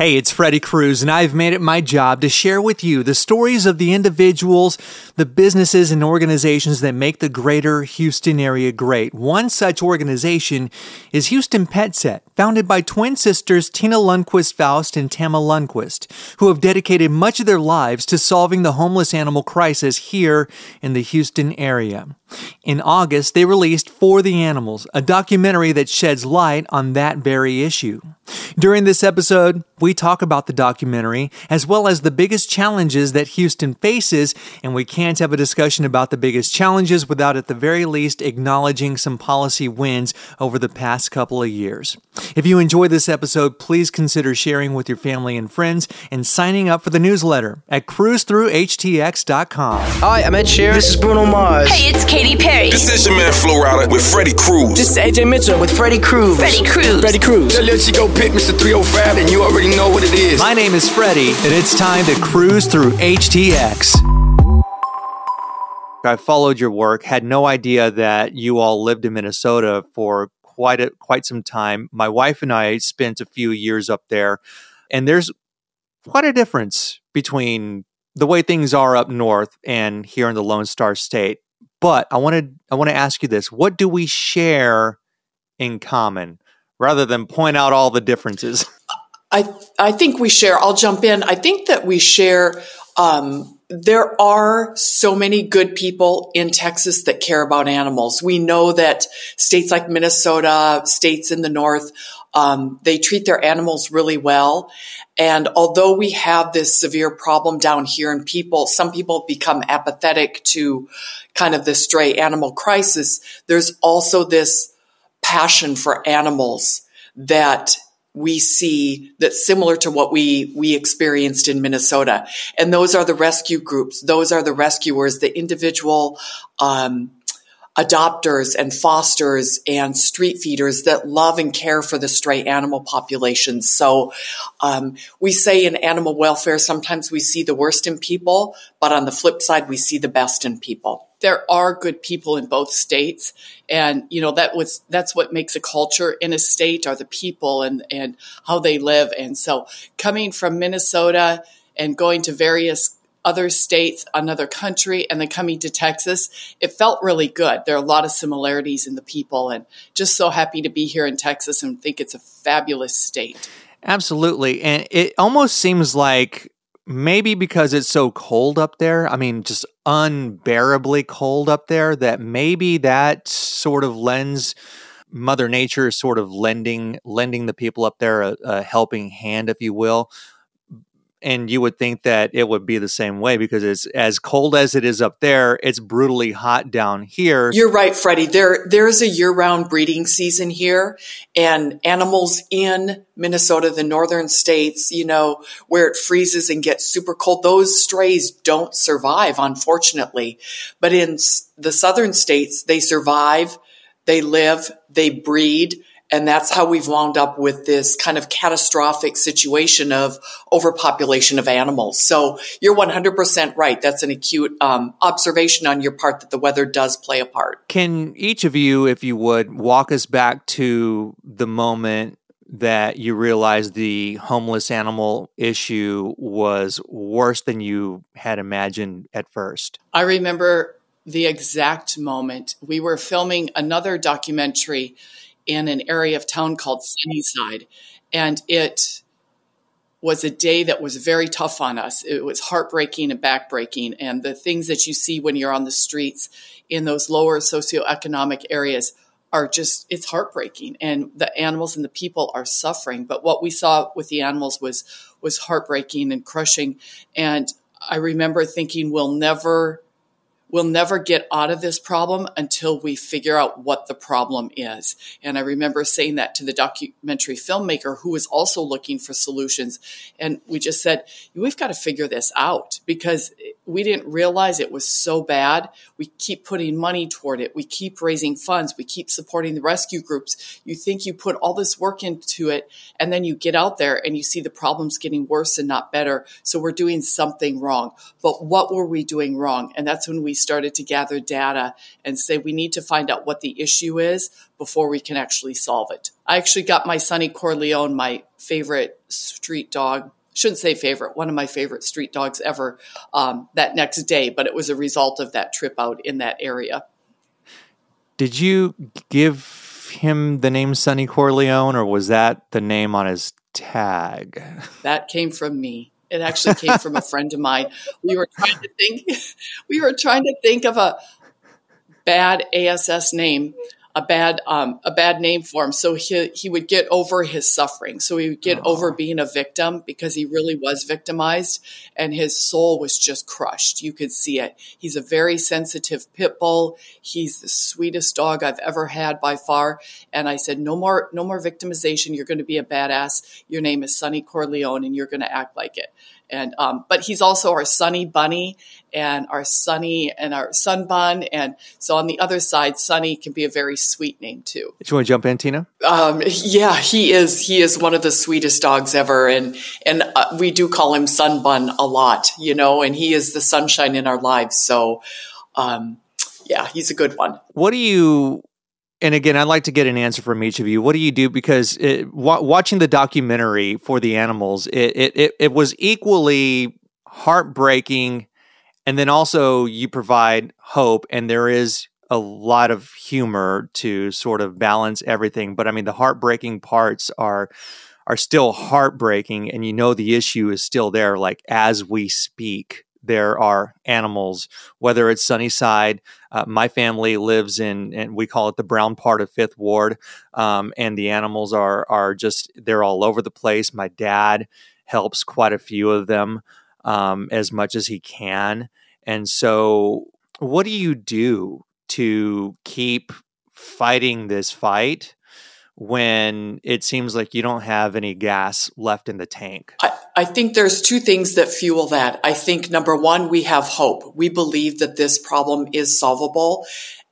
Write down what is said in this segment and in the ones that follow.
Hey, it's Freddie Cruz, and I've made it my job to share with you the stories of the individuals, the businesses, and organizations that make the greater Houston area great. One such organization is Houston Pet Set, founded by twin sisters Tena Lundquist Faust and Tama Lundquist, who have dedicated much of their lives to solving the homeless animal crisis here in the Houston area. In August, they released For the Animals, a documentary that sheds light on that very issue. During this episode, we talk about the documentary as well as the biggest challenges that Houston faces, and we can't have a discussion about the biggest challenges without at the very least acknowledging some policy wins over the past couple of years. If you enjoyed this episode, please consider sharing with your family and friends and signing up for the newsletter at cruzthroughhtx.com. Hi, I'm Ed Sheeran. This is Bruno Mars. Hey, it's Katy Perry. This is your man Flo Rida with Freddie Cruz. This is AJ Mitchell with Freddie Cruz. Freddie Cruz. Freddie Cruz. Tell let you go pick Mr. 305 and you already know what it is. My name is Freddie, and it's time to cruise through HTX. I followed your work, had no idea that you all lived in Minnesota for quite a, quite some time. My wife and I spent a few years up there, and there's quite a difference between the way things are up north and here in the Lone Star State. But I wanted I want to ask you this: What do we share in common, rather than point out all the differences? I I think we share. I'll jump in. I think that we share. Um, there are so many good people in Texas that care about animals. We know that states like Minnesota, states in the north, um, they treat their animals really well. And although we have this severe problem down here, and people, some people become apathetic to kind of the stray animal crisis, there's also this passion for animals that we see that's similar to what we we experienced in Minnesota, and those are the rescue groups. Those are the rescuers, the individual um, adopters and fosters and street feeders that love and care for the stray animal population. So um, we say in animal welfare, sometimes we see the worst in people, but on the flip side, we see the best in people there are good people in both states and you know that was that's what makes a culture in a state are the people and and how they live and so coming from Minnesota and going to various other states, another country, and then coming to Texas, it felt really good. There are a lot of similarities in the people, and just so happy to be here in Texas and think it's a fabulous state. Absolutely. And it almost seems like maybe because it's so cold up there, I mean, just unbearably cold up there, that maybe that sort of lends. Mother Nature sort of lending lending the people up there a, a helping hand, if you will and you would think that it would be the same way because it's as cold as it is up there it's brutally hot down here. You're right freddie. There there's a year-round breeding season here and animals in minnesota the northern states you know where it freezes and gets super cold those strays don't survive unfortunately. But in the southern states they survive they live they breed and that's how we've wound up with this kind of catastrophic situation of overpopulation of animals. So you're 100% right. That's an acute um, observation on your part that the weather does play a part. Can each of you, if you would, walk us back to the moment that you realized the homeless animal issue was worse than you had imagined at first? I remember the exact moment. We were filming another documentary in an area of town called Sunnyside. And it was a day that was very tough on us. It was heartbreaking and backbreaking. And the things that you see when you're on the streets in those lower socioeconomic areas are just, it's heartbreaking. And the animals and the people are suffering. But what we saw with the animals was, was heartbreaking and crushing. And I remember thinking, we'll never we'll never get out of this problem until we figure out what the problem is. And I remember saying that to the documentary filmmaker who was also looking for solutions. And we just said, we've got to figure this out because we didn't realize it was so bad. We keep putting money toward it. We keep raising funds. We keep supporting the rescue groups. You think you put all this work into it and then you get out there and you see the problems getting worse and not better. So we're doing something wrong. But what were we doing wrong? And that's when we started to gather data and say we need to find out what the issue is before we can actually solve it. I actually got my Sonny Corleone, my favorite street dog, shouldn't say favorite, one of my favorite street dogs ever um, that next day, but it was a result of that trip out in that area. Did you give him the name Sonny Corleone, or was that the name on his tag? That came from me. It actually came from a friend of mine. We were trying to think. We were trying to think of a bad ASS name a bad um, a bad name for him. So he he would get over his suffering. So he would get oh. over being a victim because he really was victimized, and his soul was just crushed. You could see it. He's a very sensitive pit bull. He's the sweetest dog I've ever had by far. And I said, no more no more victimization. You're going to be a badass. Your name is Sonny Corleone, and you're going to act like it. And um, but he's also our Sunny Bunny and our Sunny and our Sun Bun. And so on the other side, Sunny can be a very sweet name too. Do you want to jump in, Tena? Um, yeah, he is. He is one of the sweetest dogs ever, and and uh, we do call him Sun Bun a lot, you know. And he is the sunshine in our lives. So, um, yeah, he's a good one. What do you and again, I'd like to get an answer from each of you. What do you do? Because it, w- watching the documentary for the animals, it, it, it, it was equally heartbreaking. And then also, you provide hope, and there is a lot of humor to sort of balance everything. But I mean, the heartbreaking parts are are still heartbreaking, and you know the issue is still there, like as we speak there are animals, whether it's Sunnyside. Uh, my family lives in, and we call it the brown part of Fifth Ward, um, and the animals are are just they're all over the place. My dad helps quite a few of them um, as much as he can, and so what do you do to keep fighting this fight? When it seems like you don't have any gas left in the tank? I, I, think there's two things that fuel that. I think number one, we have hope. We believe that this problem is solvable.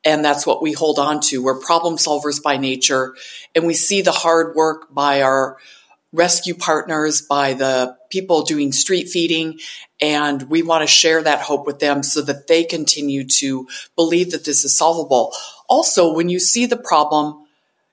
And that's what we hold on to. We're problem solvers by nature. And we see the hard work by our rescue partners, by the people doing street feeding. And we want to share that hope with them so that they continue to believe that this is solvable. Also, when you see the problem,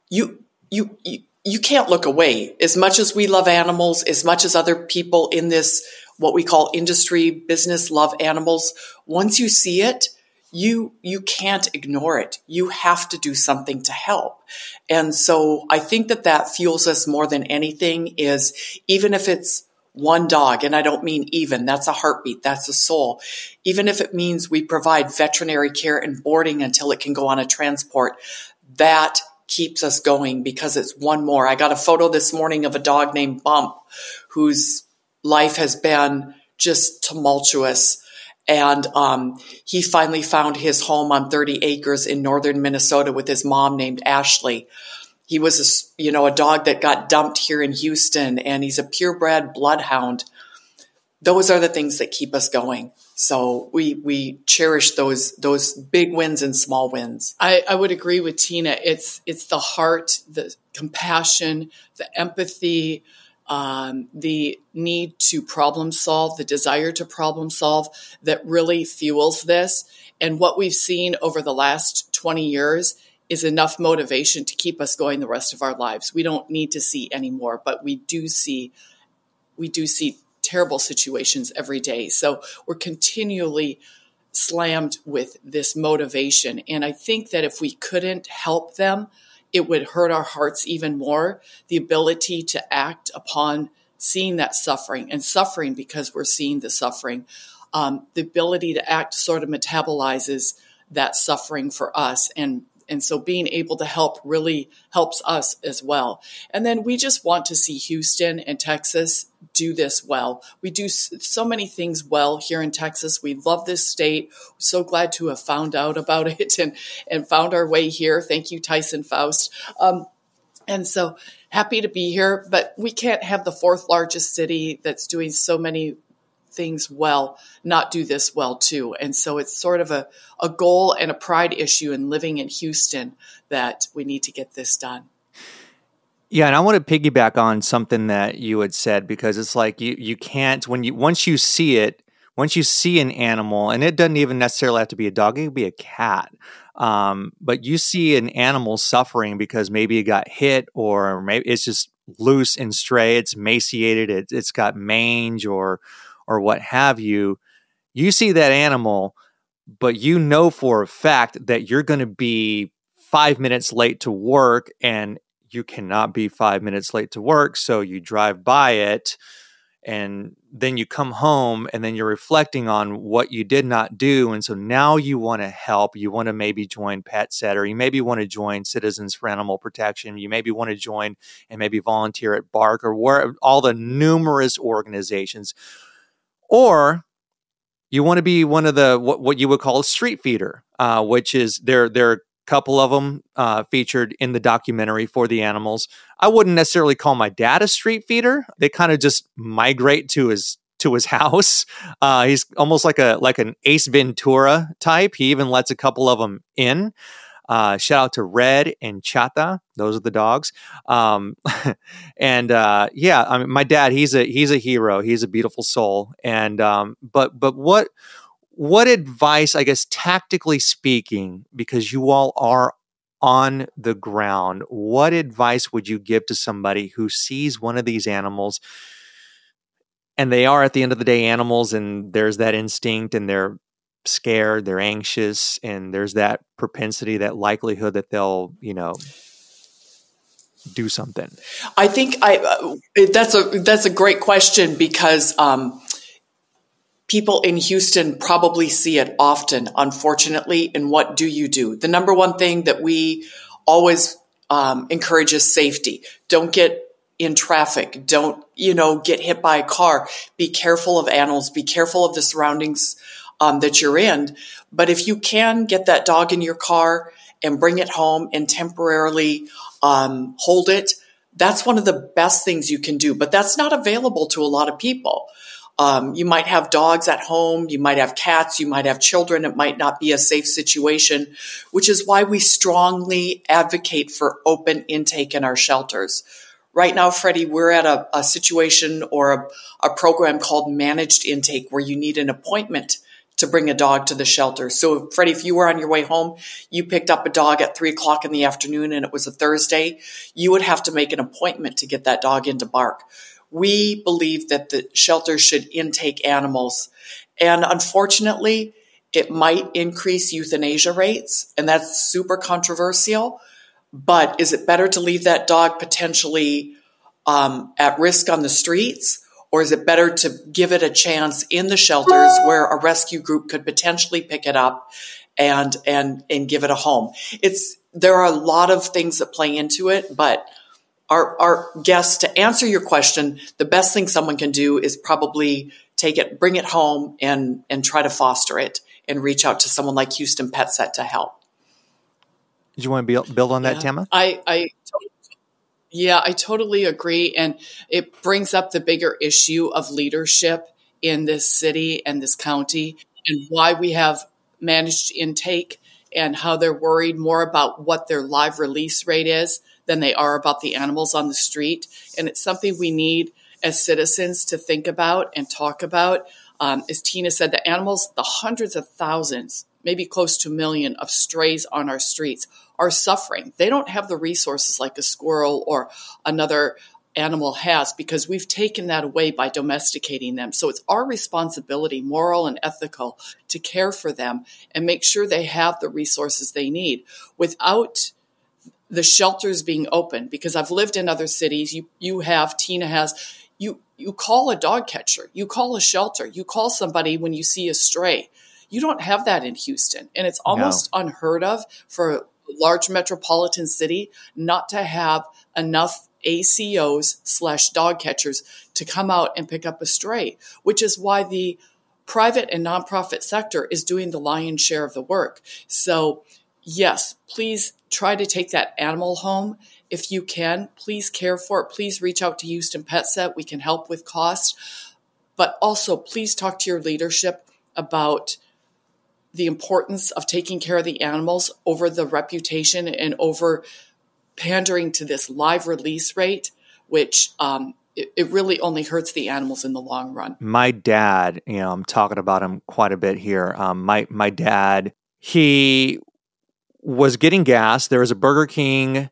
you, you, you you can't look away. As much as we love animals, as much as other people in this what we call industry business love animals, once you see it, you you can't ignore it. You have to do something to help. And so I think that that fuels us more than anything is even if it's one dog, and I don't mean even, that's a heartbeat, that's a soul. Even if it means we provide veterinary care and boarding until it can go on a transport, that keeps us going because it's one more. I got a photo this morning of a dog named Bump whose life has been just tumultuous. And um, he finally found his home on 30 acres in northern Minnesota with his mom named Ashley. He was a, you know, a dog that got dumped here in Houston and he's a purebred bloodhound. Those are the things that keep us going. So we we cherish those those big wins and small wins. I, I would agree with Tena. It's it's the heart, the compassion, the empathy, um, the need to problem solve, the desire to problem solve that really fuels this. And what we've seen over the last 20 years is enough motivation to keep us going the rest of our lives. We don't need to see any more, but we do see we do see terrible situations every day. So we're continually slammed with this motivation. And I think that if we couldn't help them, it would hurt our hearts even more. The ability to act upon seeing that suffering and suffering because we're seeing the suffering. Um, the ability to act sort of metabolizes that suffering for us and and so being able to help really helps us as well. And then we just want to see Houston and Texas do this well. We do so many things well here in Texas. We love this state. So glad to have found out about it and, and found our way here. Thank you, Tyson Faust. Um, and so happy to be here, but we can't have the fourth largest city that's doing so many things well not do this well too. And so it's sort of a, a goal and a pride issue in living in Houston that we need to get this done. Yeah, and I want to piggyback on something that you had said because it's like you you can't when you once you see it, once you see an animal, and it doesn't even necessarily have to be a dog; it could be a cat. Um, but you see an animal suffering because maybe it got hit, or maybe it's just loose and stray. It's emaciated. It, it's got mange, or or what have you. You see that animal, but you know for a fact that you're going to be five minutes late to work, and you cannot be five minutes late to work. So you drive by it and then you come home and then you're reflecting on what you did not do. And so now you want to help. You want to maybe join Petset or you maybe want to join Citizens for Animal Protection. You maybe want to join and maybe volunteer at BARC or where all the numerous organizations. Or you want to be one of the what, what you would call a street feeder, uh, which is there there are they're couple of them uh, featured in the documentary for the animals. I wouldn't necessarily call my dad a street feeder. They kind of just migrate to his to his house. Uh, he's almost like a like an Ace Ventura type. He even lets a couple of them in. Uh, shout out to Red and Chata; those are the dogs. Um, and uh, yeah, I mean, my dad he's a he's a hero. He's a beautiful soul. And um, but but what what advice, I guess, tactically speaking, because you all are on the ground, what advice would you give to somebody who sees one of these animals and they are at the end of the day animals and there's that instinct and they're scared, they're anxious, and there's that propensity, that likelihood that they'll, you know, do something? I think I uh, that's a that's a great question because um, people in Houston probably see it often, unfortunately. And what do you do? The number one thing that we always um, encourage is safety. Don't get in traffic. Don't, you know, get hit by a car. Be careful of animals. Be careful of the surroundings um, that you're in. But if you can get that dog in your car and bring it home and temporarily um, hold it, that's one of the best things you can do. But that's not available to a lot of people. Um, you might have dogs at home, you might have cats, you might have children. It might not be a safe situation, which is why we strongly advocate for open intake in our shelters. Right now, Freddie, we're at a, a situation or a, a program called managed intake where you need an appointment to bring a dog to the shelter. So, Freddie, if you were on your way home, you picked up a dog at three o'clock in the afternoon and it was a Thursday, you would have to make an appointment to get that dog into BARC we believe that the shelter should intake animals. And unfortunately, it might increase euthanasia rates, and that's super controversial. But is it better to leave that dog potentially um, at risk on the streets? Or is it better to give it a chance in the shelters where a rescue group could potentially pick it up and and and give it a home? It's there are a lot of things that play into it, but our, our guests to answer your question, the best thing someone can do is probably take it, bring it home and, and try to foster it and reach out to someone like Houston Pet Set to help. Do you want to build on that, yeah. Tama? I, I, yeah, I totally agree. And it brings up the bigger issue of leadership in this city and this county and why we have managed intake and how they're worried more about what their live release rate is than they are about the animals on the street. And it's something we need as citizens to think about and talk about. Um, as Tena said, the animals, the hundreds of thousands, maybe close to a million of strays on our streets are suffering. They don't have the resources like a squirrel or another animal has because we've taken that away by domesticating them. So it's our responsibility, moral and ethical, to care for them and make sure they have the resources they need. Without the shelters being open because I've lived in other cities. You you have Tena has you you call a dog catcher, you call a shelter, you call somebody when you see a stray. You don't have that in Houston, and it's almost no. unheard of for large metropolitan city not to have enough ACOs slash dog catchers to come out and pick up a stray, which is why the private and nonprofit sector is doing the lion's share of the work. So yes, please try to take that animal home if you can. Please care for it. Please reach out to Houston Pet Set. We can help with cost. but also please talk to your leadership about the importance of taking care of the animals over the reputation and over pandering to this live release rate, which um, it, it, really only hurts the animals in the long run. My dad, you know, I'm talking about him quite a bit here. Um, my my dad, he was getting gas. There was a Burger King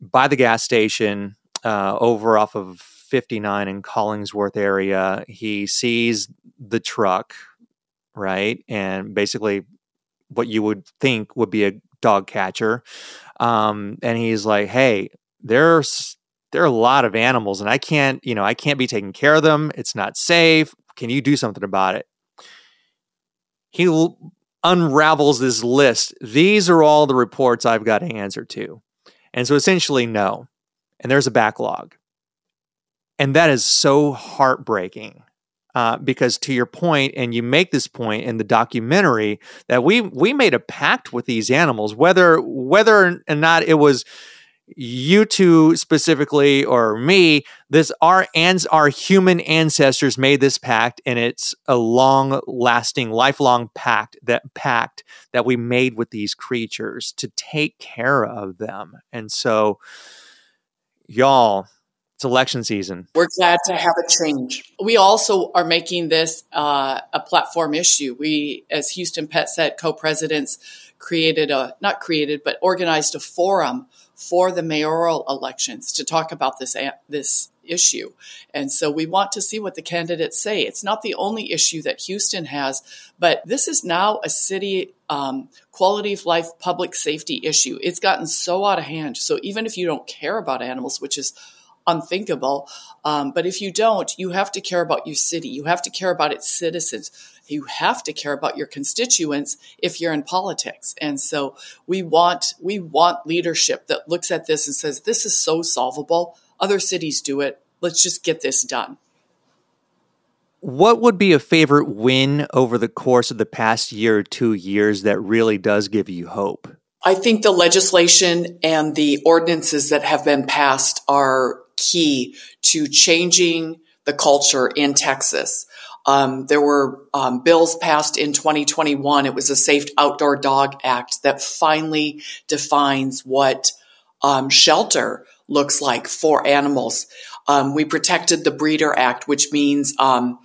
by the gas station uh, over off of 59 in Collingsworth area. He sees the truck, right, and basically what you would think would be a dog catcher. Um, and he's like, "Hey, there's there are a lot of animals, and I can't, you know, I can't be taking care of them. It's not safe. Can you do something about it?" He l- unravels this list. These are all the reports I've got to answer to, and so essentially, no. And there's a backlog, and that is so heartbreaking uh, because to your point, and you make this point in the documentary that we we made a pact with these animals, whether whether or not it was you two specifically or me this our and our human ancestors made this pact and it's a long lasting lifelong pact that pact that we made with these creatures to take care of them. And so y'all it's election season. We're glad to have a change. We also are making this uh, a platform issue. We, as Houston Pet Set co-presidents, created a not created but organized a forum for the mayoral elections to talk about this this issue. And so we want to see what the candidates say. It's not the only issue that Houston has, but this is now a city um, quality of life public safety issue. It's gotten so out of hand. So even if you don't care about animals, which is unthinkable. Um, but if you don't, you have to care about your city. You have to care about its citizens. You have to care about your constituents if you're in politics. And so we want we want leadership that looks at this and says, "This is so solvable. Other cities do it. Let's just get this done." What would be a favorite win over the course of the past year or two years that really does give you hope? I think the legislation and the ordinances that have been passed are key to changing the culture in Texas. Um, there were um, bills passed in 2021. It was a Safe Outdoor Dog Act that finally defines what um, shelter looks like for animals. Um, we protected the Breeder Act, which means um,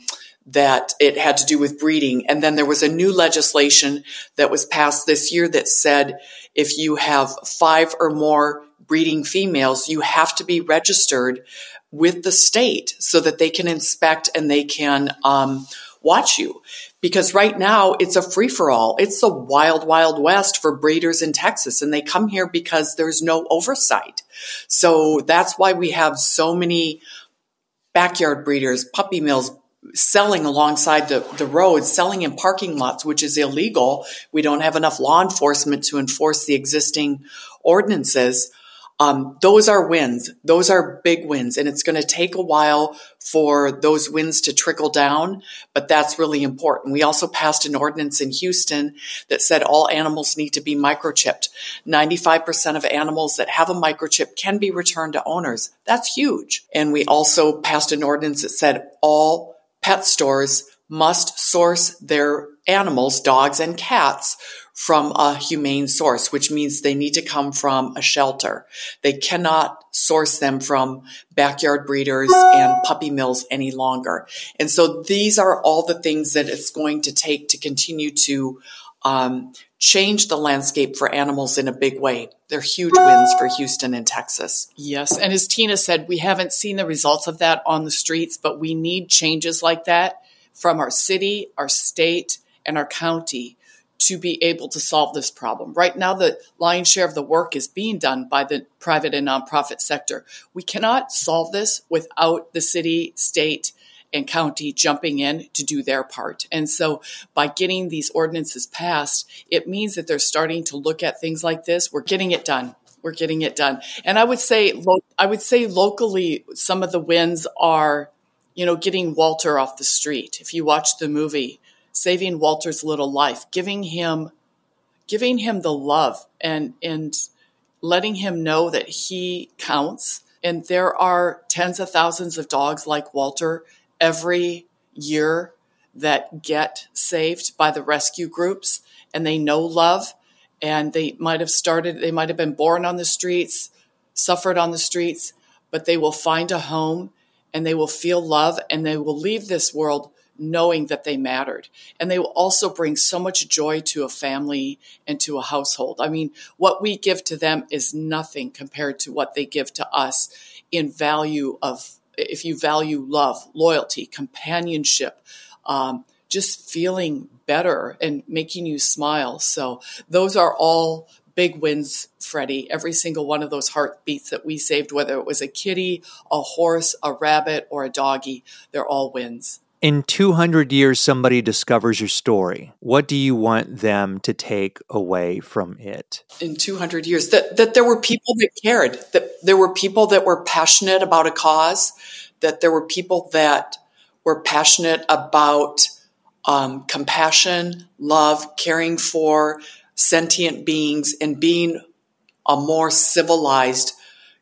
that it had to do with breeding. And then there was a new legislation that was passed this year that said if you have five or more breeding females, you have to be registered with the state so that they can inspect and they can um, watch you. Because right now it's a free for all. It's the wild, wild west for breeders in Texas, and they come here because there's no oversight. So that's why we have so many backyard breeders, puppy mills, selling alongside the, the roads, selling in parking lots, which is illegal. We don't have enough law enforcement to enforce the existing ordinances. Um, those are wins. Those are big wins. And it's going to take a while for those wins to trickle down, but that's really important. We also passed an ordinance in Houston that said all animals need to be microchipped. 95% of animals that have a microchip can be returned to owners. That's huge. And we also passed an ordinance that said all pet stores must source their animals, dogs and cats, from a humane source, which means they need to come from a shelter. They cannot source them from backyard breeders and puppy mills any longer. And so these are all the things that it's going to take to continue to um, change the landscape for animals in a big way. They're huge wins for Houston and Texas. Yes. And as Tena said, we haven't seen the results of that on the streets, but we need changes like that from our city, our state, and our county to be able to solve this problem. Right now, the lion's share of the work is being done by the private and nonprofit sector. We cannot solve this without the city, state, and county jumping in to do their part. And so by getting these ordinances passed, it means that they're starting to look at things like this. We're getting it done. We're getting it done. And I would say, I would say locally, some of the wins are, you know, getting Walter off the street. If you watch the movie, saving Walter's little life, giving him giving him the love and and letting him know that he counts. And there are tens of thousands of dogs like Walter every year that get saved by the rescue groups and they know love and they might have started, they might have been born on the streets, suffered on the streets, but they will find a home and they will feel love and they will leave this world knowing that they mattered. And they will also bring so much joy to a family and to a household. I mean, what we give to them is nothing compared to what they give to us in value of, if you value love, loyalty, companionship, um, just feeling better and making you smile. So those are all big wins, Freddie. Every single one of those heartbeats that we saved, whether it was a kitty, a horse, a rabbit, or a doggy, they're all wins. In 200 years, somebody discovers your story. What do you want them to take away from it? In 200 years, that, that there were people that cared, that there were people that were passionate about a cause, that there were people that were passionate about um, compassion, love, caring for sentient beings, and being a more civilized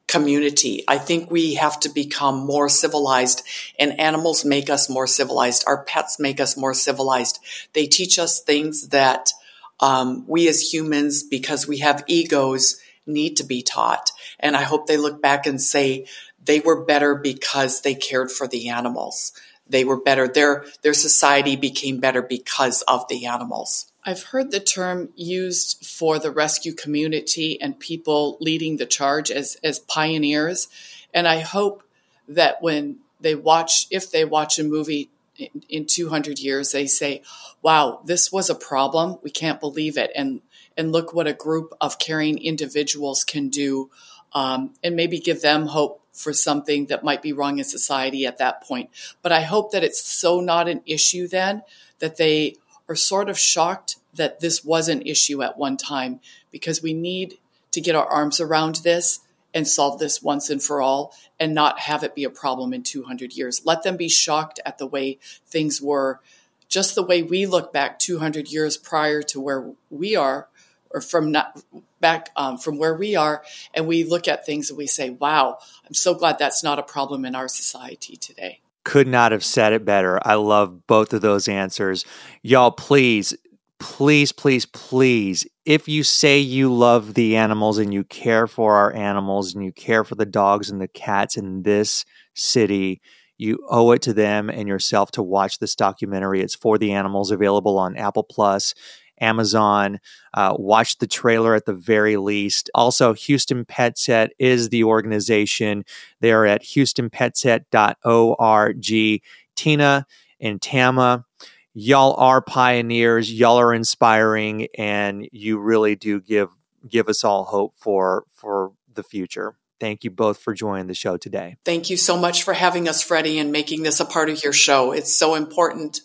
community. I think we have to become more civilized, and animals make us more civilized. Our pets make us more civilized. They teach us things that um, we as humans, because we have egos, need to be taught. And I hope they look back and say they were better because they cared for the animals they were better. Their their society became better because of the animals. I've heard the term used for the rescue community and people leading the charge as as pioneers, and I hope that when they watch, if they watch a movie in, in 200 years, they say, "Wow, this was a problem. We can't believe it," and and look what a group of caring individuals can do, um, and maybe give them hope for something that might be wrong in society at that point. But I hope that it's so not an issue then that they are sort of shocked that this was an issue at one time because we need to get our arms around this and solve this once and for all and not have it be a problem in 200 years. Let them be shocked at the way things were, just the way we look back 200 years prior to where we are or from not back um, from where we are and we look at things and we say wow i'm so glad that's not a problem in our society today could not have said it better. I love both of those answers. Y'all please please please please if you say you love the animals and you care for our animals and you care for the dogs and the cats in this city you owe it to them and yourself to watch this documentary. It's for the animals, available on Apple Plus Amazon. Uh, watch the trailer at the very least. Also, Houston Pet Set is the organization. They are at houstonpetset.org. Tena and Tama, y'all are pioneers. Y'all are inspiring, and you really do give give us all hope for for the future. Thank you both for joining the show today. Thank you so much for having us, Freddie, and making this a part of your show. It's so important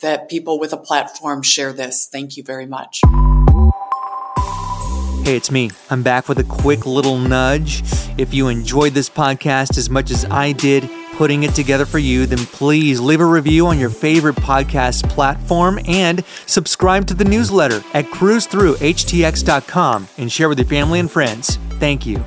that people with a platform share this. Thank you very much. Hey, it's me. I'm back with a quick little nudge. If you enjoyed this podcast as much as I did putting it together for you, then please leave a review on your favorite podcast platform and subscribe to the newsletter at cruzthroughhtx.com and share with your family and friends. Thank you.